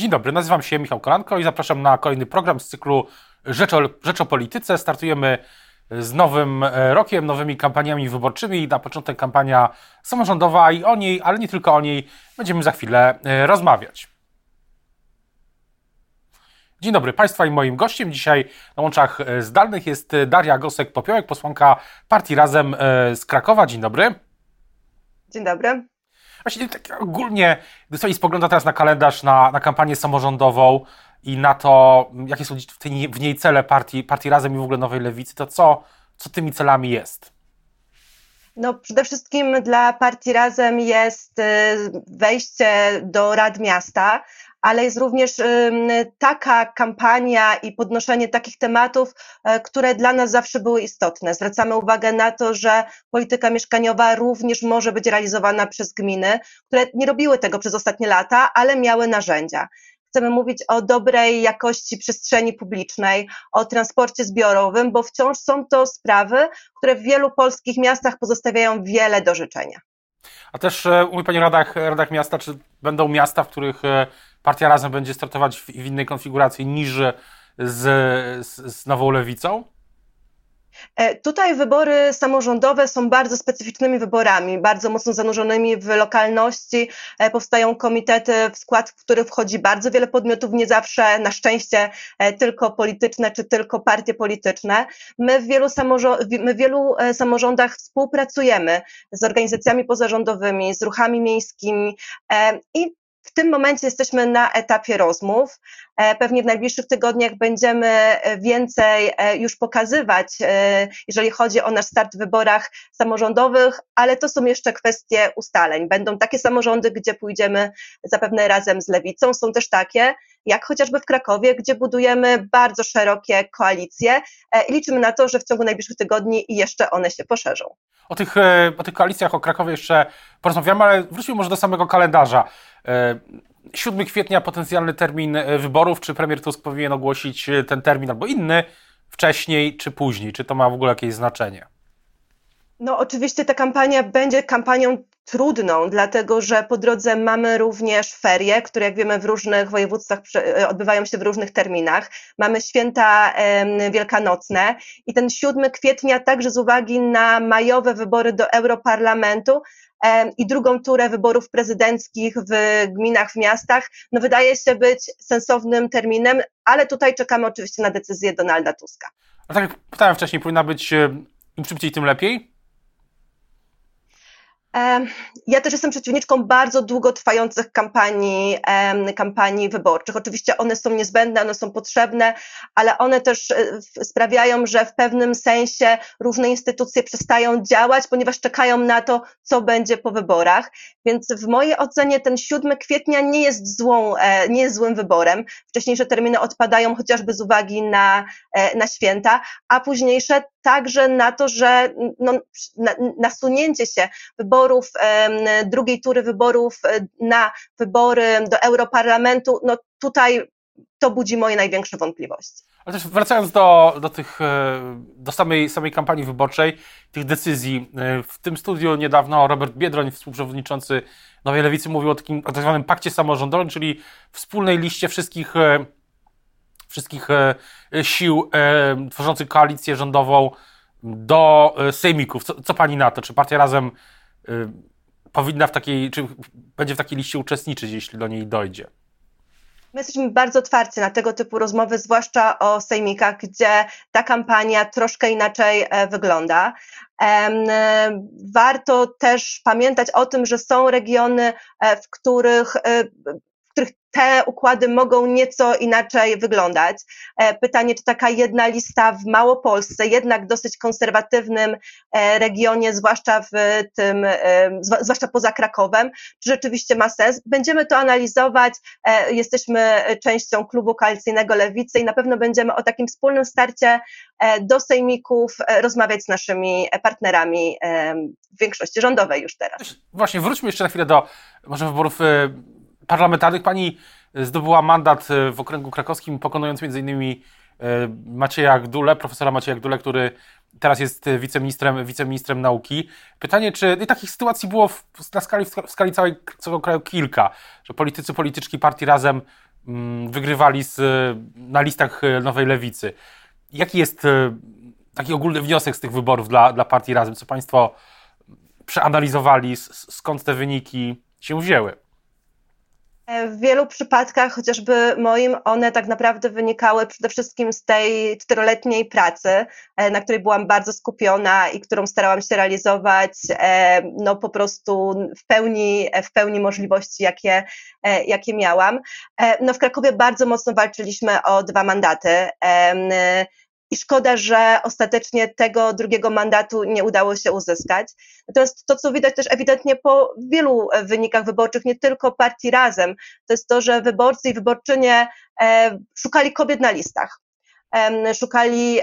Dzień dobry, nazywam się Michał Kolanko i zapraszam na kolejny program z cyklu Rzecz o, Rzecz o Polityce. Startujemy z nowym e, rokiem, nowymi kampaniami wyborczymi. Na początek kampania samorządowa i o niej, ale nie tylko o niej, będziemy za chwilę e, rozmawiać. Dzień dobry Państwa i moim gościem dzisiaj na łączach e, zdalnych jest Daria Gosek-Popiołek, posłanka partii Razem z Krakowa. Dzień dobry. Dzień dobry. Właśnie tak ogólnie, gdy sobie spogląda teraz na kalendarz, na, na kampanię samorządową i na to, jakie są w, tej, w niej cele partii, partii Razem i w ogóle Nowej Lewicy, to co, co tymi celami jest? No, przede wszystkim dla partii Razem jest y, wejście do Rad Miasta, ale jest również taka kampania i podnoszenie takich tematów, e, które dla nas zawsze były istotne. Zwracamy uwagę na to, że polityka mieszkaniowa również może być realizowana przez gminy, które nie robiły tego przez ostatnie lata, ale miały narzędzia chcemy mówić o dobrej jakości przestrzeni publicznej, o transporcie zbiorowym, bo wciąż są to sprawy, które w wielu polskich miastach pozostawiają wiele do życzenia. A też e, mówi Pani radach, radach miasta, czy będą miasta, w których e, partia razem będzie startować w, w innej konfiguracji niż z, z, z nową lewicą? E, tutaj wybory samorządowe są bardzo specyficznymi wyborami, bardzo mocno zanurzonymi w lokalności. E, powstają komitety, w skład w który wchodzi bardzo wiele podmiotów, nie zawsze na szczęście e, tylko polityczne czy tylko partie polityczne. My w wielu, my w wielu samorządach współpracujemy z organizacjami pozarządowymi, z ruchami miejskimi i w tym momencie jesteśmy na etapie rozmów. E, pewnie w najbliższych tygodniach będziemy e, więcej e, już pokazywać, jeżeli chodzi o nasz start w wyborach samorządowych, ale to są jeszcze kwestie ustaleń. Będą takie samorządy, gdzie pójdziemy zapewne razem z lewicą. Są też takie, jak chociażby w Krakowie, gdzie budujemy bardzo szerokie koalicje i liczymy na to, że w ciągu najbliższych tygodni jeszcze one się poszerzą. O tych, o tych koalicjach, o Krakowie jeszcze porozmawiamy, ale wróćmy może do samego kalendarza. 7 kwietnia potencjalny termin e, wyborów. Czy premier Tusk powinien ogłosić e, ten termin albo inny wcześniej czy później? Czy to ma w ogóle jakieś znaczenie? No, oczywiście ta kampania będzie kampanią trudną, dlatego że po drodze mamy również ferie, które jak wiemy w różnych województwach e, odbywają się w różnych terminach. Mamy święta wielkanocne i ten 7 kwietnia także z uwagi na majowe wybory do Europarlamentu i drugą turę wyborów prezydenckich w gminach, w miastach, no wydaje się być sensownym terminem, ale tutaj czekamy oczywiście na decyzję Donalda Tuska. A tak jak pytałem wcześniej, powinna być e, im szybciej, tym lepiej? Ja też jestem przeciwniczką bardzo długotrwających kampanii, kampanii wyborczych. Oczywiście one są niezbędne, one są potrzebne, ale one też e, sprawiają, że w pewnym sensie różne instytucje przestają działać, ponieważ czekają na to, co będzie po wyborach. Więc w mojej ocenie ten 7 kwietnia nie jest, złą, e, nie jest złym wyborem. Wcześniejsze terminy odpadają chociażby z uwagi na, e, na święta, a późniejsze także na to, że no, nasunięcie się wyborów, drugiej tury wyborów e, na wybory do Europarlamentu, no tutaj to budzi moje największe wątpliwości. Ale też wracając do, do, tych, e, do samej, samej kampanii wyborczej, tych decyzji, e, w tym studiu niedawno Robert Biedroń, współprzewodniczący Nowej Lewicy, mówił o takim o tak zwanym pakcie samorządowym, czyli wspólnej liście wszystkich wszystkich e, sił e, tworzących koalicję rządową do e, sejmików. Co, co pani na to? Czy partia razem powinna w takiej, czy będzie w takiej liście uczestniczyć, jeśli do niej dojdzie? My jesteśmy bardzo otwarci na tego typu rozmowy, zwłaszcza o sejmikach, gdzie ta kampania troszkę inaczej wygląda. Warto też pamiętać o tym, że są regiony, w których te układy mogą nieco inaczej wyglądać. E, pytanie, czy taka jedna lista w Małopolsce, jednak dosyć konserwatywnym e, regionie, zwłaszcza w tym, e, zwłaszcza poza Krakowem, czy rzeczywiście ma sens? Będziemy to analizować. Jesteśmy częścią klubu koalicyjnego Lewicy i na pewno będziemy o takim wspólnym starcie do sejmików rozmawiać z naszymi partnerami w większości rządowej już teraz. Właśnie, wróćmy jeszcze na chwilę do może wyborów parlamentarnych. Pani zdobyła mandat e, w okręgu krakowskim, pokonując m.in. E, Macieja Gdule, profesora Macieja Gdule, który teraz jest wiceministrem, wiceministrem nauki. Pytanie, czy i takich sytuacji było w, na skali, w skali całej, całego kraju kilka, że politycy, polityczki partii razem mm, wygrywali z, na listach Nowej Lewicy. Jaki jest taki ogólny wniosek z tych wyborów dla, dla partii Razem? Co Państwo przeanalizowali, skąd te wyniki się wzięły? E, w wielu przypadkach, chociażby moim, one tak naprawdę wynikały przede wszystkim z tej czteroletniej pracy, e, na której byłam bardzo skupiona i którą starałam się realizować e, no po prostu w pełni, w pełni możliwości, jakie, jakie miałam. No w Krakowie bardzo mocno walczyliśmy o dwa mandaty i szkoda, że ostatecznie tego drugiego mandatu nie udało się uzyskać. Natomiast to, co widać też ewidentnie po wielu wynikach wyborczych, nie tylko partii Razem, to jest to, że wyborcy i wyborczynie e, szukali kobiet na listach. Szukali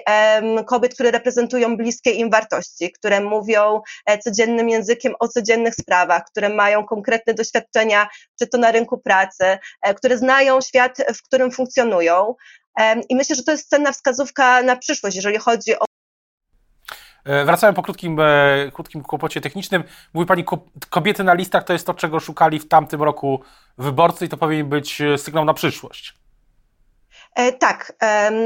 kobiet, które reprezentują bliskie im wartości, które mówią e, codziennym językiem o codziennych sprawach, które mają konkretne doświadczenia, czy to na rynku pracy, e, które znają świat, w którym funkcjonują. I myślę, że to jest cenna wskazówka na przyszłość, jeżeli chodzi o e, Wracałem po krótkim, e, krótkim kłopocie technicznym. Mówi Pani, kobiety na listach to jest to, czego szukali w tamtym roku wyborcy i to powinien być e, sygnał na przyszłość. Tak,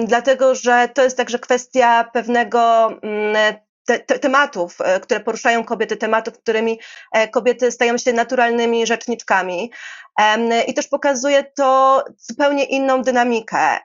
dlatego że to jest także kwestia pewnego mm, te, te, tematów, e, które poruszają kobiety, tematów, którymi e, kobiety stają się naturalnymi rzeczniczkami. I też pokazuje to zupełnie inną dynamikę.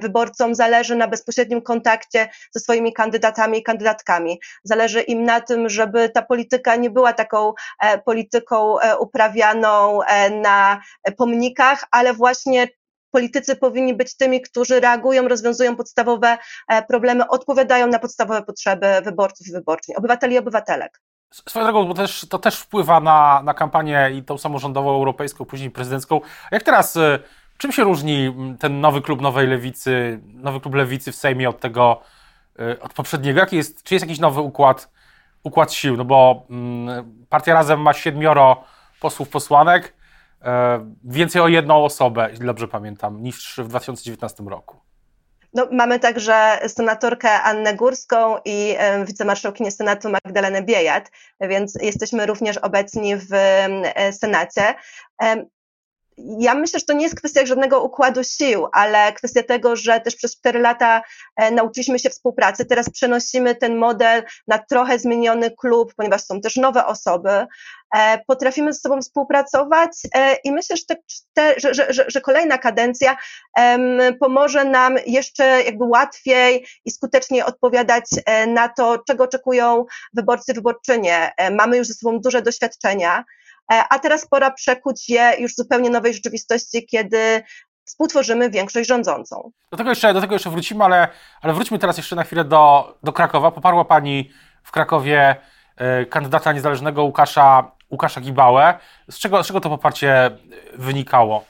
Wyborcom zależy na bezpośrednim kontakcie ze swoimi kandydatami i kandydatkami. Zależy im na tym, żeby ta polityka nie była taką e, polityką uprawianą na pomnikach, ale właśnie politycy powinni być tymi, którzy reagują, rozwiązują podstawowe e, problemy, odpowiadają na podstawowe potrzeby wyborców i wyborczyń, obywateli i obywatelek. Swoją drogą, bo też, to też wpływa na, na kampanię i tą samorządową, europejską, później prezydencką. Jak teraz, e, czym się różni ten nowy klub Nowej Lewicy, nowy klub Lewicy w Sejmie od tego, e, od poprzedniego? Jaki jest, czy jest jakiś nowy układ, układ sił? No bo mm, partia Razem ma siedmioro posłów, posłanek, więcej o jedną osobę, jeśli dobrze pamiętam, niż w 2019 roku. No, mamy także senatorkę Annę Górską i e, wicemarszałkinię Senatu Magdalenę Biejat, więc jesteśmy również obecni w e, Senacie ja myślę, że to nie jest kwestia żadnego układu sił, ale kwestia tego, że też przez cztery lata e, nauczyliśmy się współpracy. Teraz przenosimy ten model na trochę zmieniony klub, ponieważ są też nowe osoby. E, potrafimy ze sobą współpracować e, i myślę, że, te, że, że, że kolejna kadencja pomoże nam jeszcze jakby łatwiej i skuteczniej odpowiadać na to, czego oczekują wyborcy, wyborczynie. Mamy już ze sobą duże doświadczenia. E, a teraz pora przekuć je już zupełnie nowej rzeczywistości, kiedy współtworzymy większość rządzącą. Do tego jeszcze, do tego jeszcze wrócimy, ale, ale wróćmy teraz jeszcze na chwilę do, do Krakowa. Poparła Pani w Krakowie y, kandydata niezależnego Łukasza, Łukasza Gibałę. Z czego, z czego to poparcie wynikało?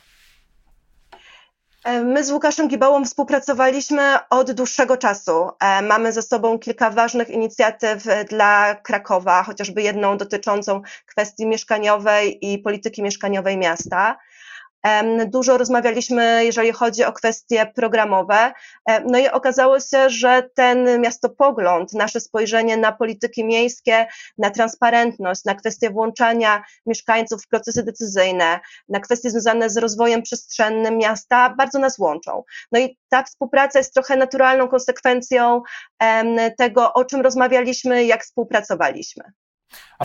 E, my z Łukaszem Gibałą współpracowaliśmy od dłuższego czasu. E, mamy ze sobą kilka ważnych inicjatyw dla Krakowa, chociażby jedną dotyczącą kwestii mieszkaniowej i polityki mieszkaniowej miasta. Dużo rozmawialiśmy, jeżeli chodzi o kwestie programowe. No i okazało się, że ten miastopogląd, nasze spojrzenie na polityki miejskie, na transparentność, na kwestie włączania mieszkańców w procesy decyzyjne, na kwestie związane z rozwojem przestrzennym miasta, bardzo nas łączą. No i ta współpraca jest trochę naturalną konsekwencją tego, o czym rozmawialiśmy, jak współpracowaliśmy.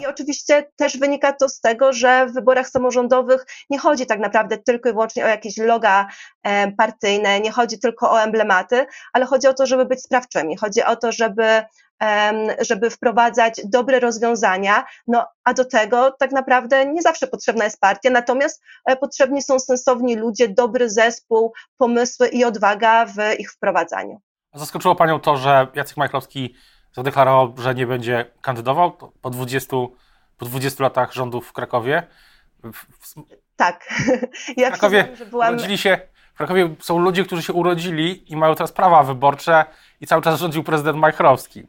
I oczywiście też wynika to z tego, że w wyborach samorządowych nie chodzi tak naprawdę tylko i wyłącznie o jakieś loga e, partyjne, nie chodzi tylko o emblematy, ale chodzi o to, żeby być sprawczymi, chodzi o to, żeby żeby wprowadzać dobre rozwiązania, no a do tego tak naprawdę nie zawsze potrzebna jest partia, natomiast e, potrzebni są sensowni ludzie, dobry zespół, pomysły i odwaga w ich wprowadzaniu. Zaskoczyło Panią to, że Jacek Majchrowski zadeklarował, że nie będzie kandydował po 20, po 20 latach rządów w Krakowie. Tak. Ja w Krakowie byłam... urodzili się, w Krakowie są ludzie, którzy się urodzili i mają teraz prawa wyborcze i cały czas rządził prezydent Majchrowski.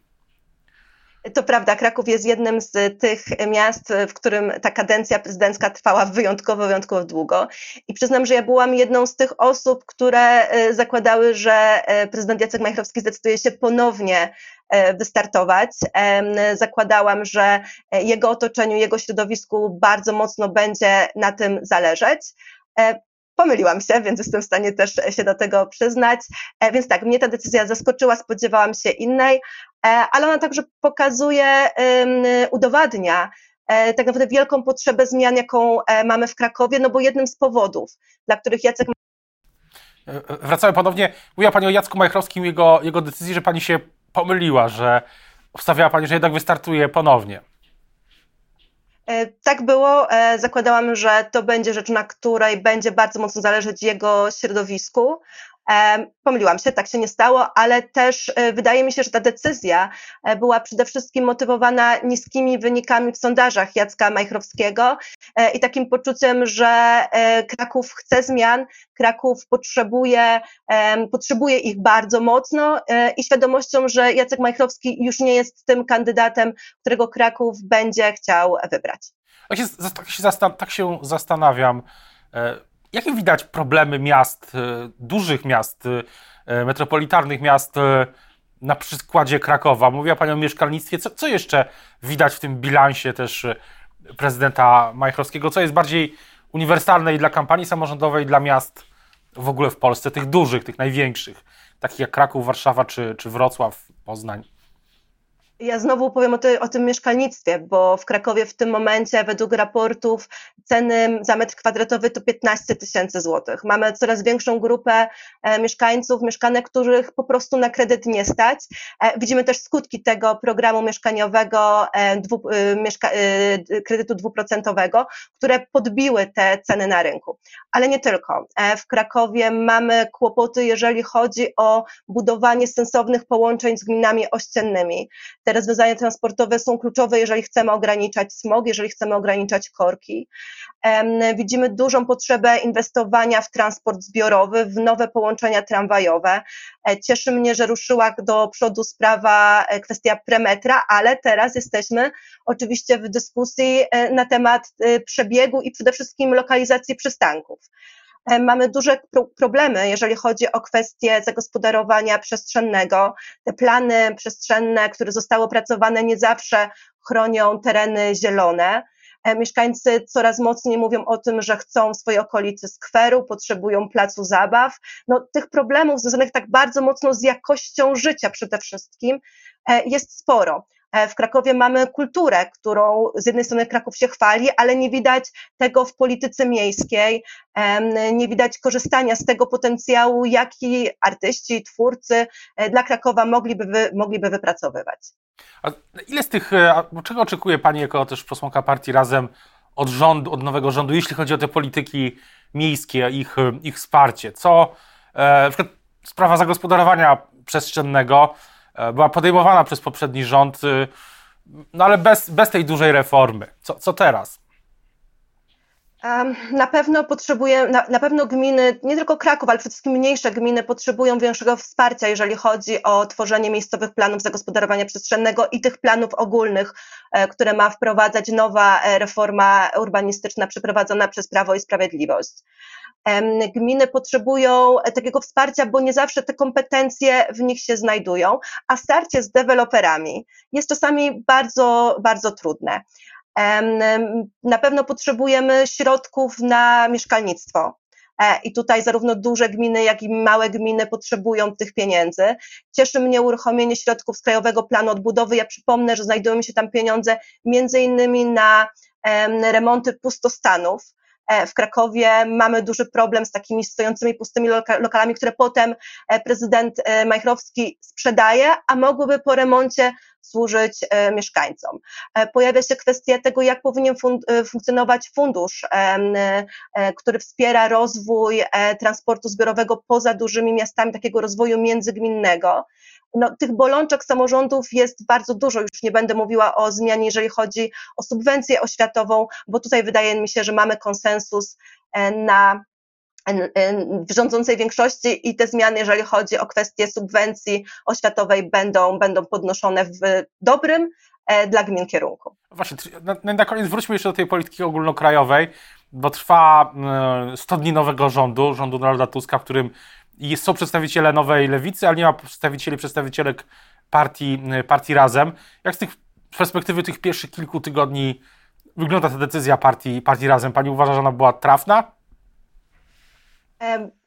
To prawda, Kraków jest jednym z tych miast, w którym ta kadencja prezydencka trwała wyjątkowo, wyjątkowo długo. I przyznam, że ja byłam jedną z tych osób, które e, zakładały, że e, prezydent Jacek Majchrowski zdecyduje się ponownie wystartować. Zakładałam, że jego otoczeniu, jego środowisku bardzo mocno będzie na tym zależeć. pomyliłam się, więc jestem w stanie też się do tego przyznać. Więc tak, mnie ta decyzja zaskoczyła, spodziewałam się innej, ale ona także pokazuje, udowadnia, tak naprawdę wielką potrzebę zmian, jaką mamy w Krakowie, no bo jednym z powodów, dla których Jacek Wracamy ponownie. Mówiła Pani o Jacku Majchrowskim, jego, jego decyzji, że Pani się pomyliła, że wstawiała Pani, że jednak wystartuje ponownie. E, tak było. E, zakładałam, że to będzie rzecz, na której będzie bardzo mocno zależeć jego środowisku. Pomyliłam się, tak się nie stało, ale też e, wydaje mi się, że ta decyzja e, była przede wszystkim motywowana niskimi wynikami w sondażach Jacka Majchrowskiego e, i takim poczuciem, że Kraków chce zmian, Kraków potrzebuje, potrzebuje ich bardzo mocno i świadomością, że Jacek Majchrowski już nie jest tym kandydatem, którego Kraków będzie chciał wybrać. Tak się, tak się, tak się zastanawiam Jakie widać problemy miast, e, dużych miast, e, metropolitarnych miast na przykładzie Krakowa? Mówiła Pani o mieszkalnictwie. Co, co jeszcze widać w tym bilansie też prezydenta Majchrowskiego? Co jest bardziej uniwersalne i dla kampanii samorządowej, i dla miast w ogóle w Polsce, tych dużych, tych największych, takich jak Kraków, Warszawa czy, czy Wrocław, Poznań? Ja znowu powiem o, ty, o, tym mieszkalnictwie, bo w Krakowie w tym momencie według raportów ceny za metr kwadratowy to 15 tysięcy złotych. Mamy coraz większą grupę e, mieszkańców, mieszkanek, których po prostu na kredyt nie stać. E, widzimy też skutki tego programu mieszkaniowego, e, dwu, mieszka, kredytu dwuprocentowego, które podbiły te ceny na rynku. Ale nie tylko. W Krakowie mamy kłopoty, jeżeli chodzi o budowanie sensownych połączeń z gminami ościennymi te rozwiązania transportowe są kluczowe, jeżeli chcemy ograniczać smog, jeżeli chcemy ograniczać korki. Widzimy dużą potrzebę inwestowania w transport zbiorowy, w nowe połączenia tramwajowe. E, cieszy mnie, że ruszyła do przodu sprawa, e, kwestia premetra, ale teraz jesteśmy oczywiście w dyskusji e, na temat przebiegu i przede wszystkim lokalizacji przystanków. E, mamy duże problemy, jeżeli chodzi o kwestie zagospodarowania przestrzennego. Te plany przestrzenne, które zostały opracowane, nie zawsze chronią tereny zielone. E, mieszkańcy coraz mocniej mówią o tym, że chcą w swojej okolicy skweru, potrzebują placu zabaw. No, tych problemów związanych tak bardzo mocno z jakością życia przede wszystkim e, jest sporo. E, w Krakowie mamy kulturę, którą z jednej strony Kraków się chwali, ale nie widać tego w polityce miejskiej, nie widać korzystania z tego potencjału, jaki artyści, twórcy e, dla Krakowa mogliby, mogliby wypracowywać. A ile z tych, e, czego oczekuje Pani jako też posłanka partii Razem od rządu, od nowego rządu, jeśli chodzi o te polityki miejskie, ich, ich wsparcie? Co, przykład sprawa zagospodarowania przestrzennego, E, była podejmowana przez poprzedni rząd, y, no ale bez, bez tej dużej reformy. Co, co teraz? Na pewno potrzebuje, na, na, pewno gminy, nie tylko Kraków, ale przede wszystkim mniejsze gminy potrzebują większego wsparcia, jeżeli chodzi o tworzenie miejscowych planów zagospodarowania przestrzennego i tych planów ogólnych, e, które ma wprowadzać nowa e, reforma urbanistyczna przeprowadzona przez Prawo i Sprawiedliwość. Gminy potrzebują e, takiego wsparcia, bo nie zawsze te kompetencje w nich się znajdują, a starcie z deweloperami jest czasami bardzo, bardzo trudne. Na pewno potrzebujemy środków na mieszkalnictwo. E, I tutaj zarówno duże gminy, jak i małe gminy potrzebują tych pieniędzy. Cieszy mnie uruchomienie środków z Krajowego Planu Odbudowy. Ja przypomnę, że znajdują się tam pieniądze między innymi na remonty pustostanów w Krakowie mamy duży problem z takimi stojącymi pustymi lokalami, które potem e, prezydent e, Majchrowski sprzedaje, a mogłyby po remoncie służyć mieszkańcom. Pojawia się kwestia tego, jak powinien fun funkcjonować fundusz, który wspiera rozwój transportu zbiorowego poza dużymi miastami, takiego rozwoju międzygminnego no, tych bolączek samorządów jest bardzo dużo. Już nie będę mówiła o zmianie, jeżeli chodzi o subwencję oświatową, bo tutaj wydaje mi się, że mamy konsensus e, na w rządzącej większości i te zmiany, jeżeli chodzi o kwestie subwencji oświatowej, będą, będą podnoszone w dobrym e, dla gmin kierunku. Właśnie, na, na koniec wróćmy jeszcze do tej polityki ogólnokrajowej, bo trwa 100 e, dni nowego rządu, rządu Donalda Tuska, w którym i są przedstawiciele nowej lewicy, ale nie ma przedstawicieli, przedstawicielek partii, y, partii Razem. Jak z tych perspektywy tych pierwszych kilku tygodni wygląda ta decyzja partii, partii Razem? Pani uważa, że ona była trafna?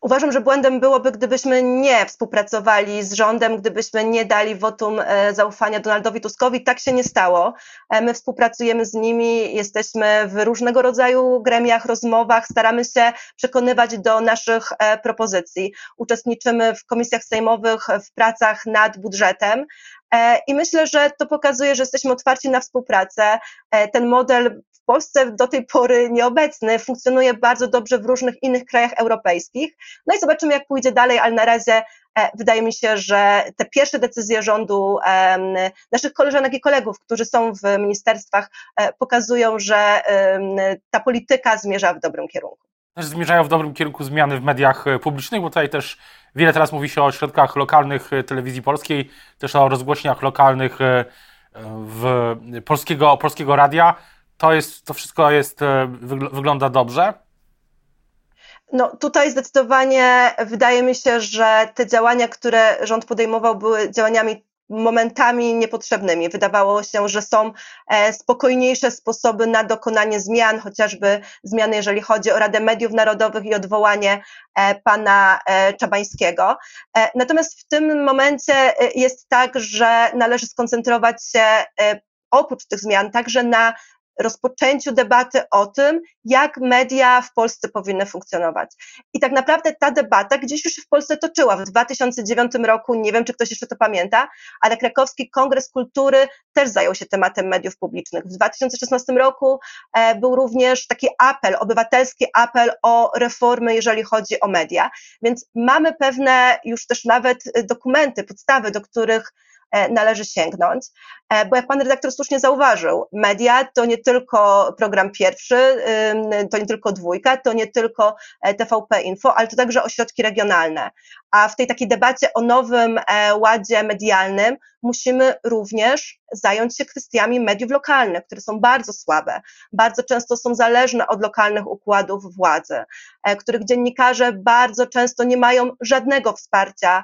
Uważam, że błędem byłoby, gdybyśmy nie współpracowali z rządem, gdybyśmy nie dali wotum e, zaufania Donaldowi Tuskowi. Tak się nie stało. E, my współpracujemy z nimi, jesteśmy w różnego rodzaju gremiach, rozmowach, staramy się przekonywać do naszych e, propozycji. Uczestniczymy w komisjach sejmowych w pracach nad budżetem. I myślę, że to pokazuje, że jesteśmy otwarci na współpracę. Ten model Polsce do tej pory nieobecny, funkcjonuje bardzo dobrze w różnych innych krajach europejskich. No i zobaczymy, jak pójdzie dalej, ale na razie e, wydaje mi się, że te pierwsze decyzje rządu, naszych koleżanek i kolegów, którzy są w ministerstwach, e, pokazują, że ta polityka zmierza w dobrym kierunku. Też zmierzają w dobrym kierunku zmiany w mediach e, publicznych, bo tutaj też wiele teraz mówi się o środkach lokalnych telewizji polskiej, też o rozgłośniach lokalnych w polskiego, polskiego radia to, jest, to wszystko jest, e, wygląda dobrze? No tutaj zdecydowanie wydaje mi się, że te działania, które rząd podejmował, były działaniami momentami niepotrzebnymi. Wydawało się, że są e, spokojniejsze sposoby na dokonanie zmian, chociażby zmiany, jeżeli chodzi o Radę Mediów Narodowych i odwołanie e, pana Czabańskiego. Natomiast w tym momencie jest tak, że należy skoncentrować się oprócz tych zmian także na rozpoczęciu debaty o tym, jak media w Polsce powinny funkcjonować. I tak naprawdę ta debata gdzieś już w Polsce toczyła. W 2009 roku, nie wiem czy ktoś jeszcze to pamięta, ale Krakowski Kongres Kultury też zajął się tematem mediów publicznych. W 2016 roku e, był również taki apel, obywatelski apel o reformy, jeżeli chodzi o media. Więc mamy pewne już też nawet dokumenty, podstawy, do których E, należy sięgnąć, e, bo jak pan redaktor słusznie zauważył, media to nie tylko program pierwszy, to nie tylko dwójka, to nie tylko e, TVP Info, ale to także ośrodki regionalne. A w tej takiej debacie o nowym ładzie medialnym musimy również zająć się kwestiami mediów lokalnych, które są bardzo słabe, bardzo często są zależne od lokalnych układów władzy, których dziennikarze bardzo często nie mają żadnego wsparcia,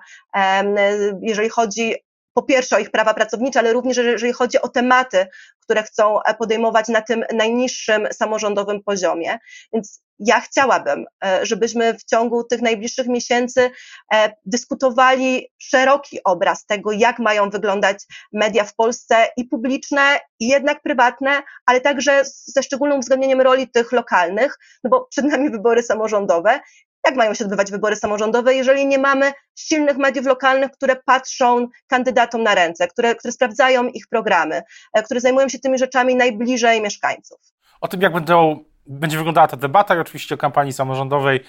jeżeli chodzi po pierwsze o ich prawa pracownicze, ale również jeżeli chodzi o tematy, które chcą e, podejmować na tym najniższym samorządowym poziomie. Więc ja chciałabym, e, żebyśmy w ciągu tych najbliższych miesięcy e, dyskutowali szeroki obraz tego, jak mają wyglądać media w Polsce i publiczne, i jednak prywatne, ale także ze szczególnym uwzględnieniem roli tych lokalnych, no bo przed nami wybory samorządowe jak mają się odbywać wybory samorządowe, jeżeli nie mamy silnych mediów lokalnych, które patrzą kandydatom na ręce, które, które sprawdzają ich programy, e, które zajmują się tymi rzeczami najbliżej mieszkańców. O tym, jak będą, będzie wyglądała ta debata i oczywiście o kampanii samorządowej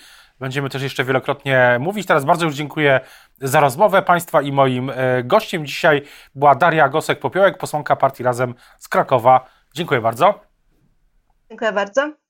będziemy też jeszcze wielokrotnie mówić. Teraz bardzo już dziękuję za rozmowę Państwa i moim e, gościem dzisiaj była Daria Gosek-Popiołek, posłanka partii Razem z Krakowa. Dziękuję bardzo. Dziękuję bardzo.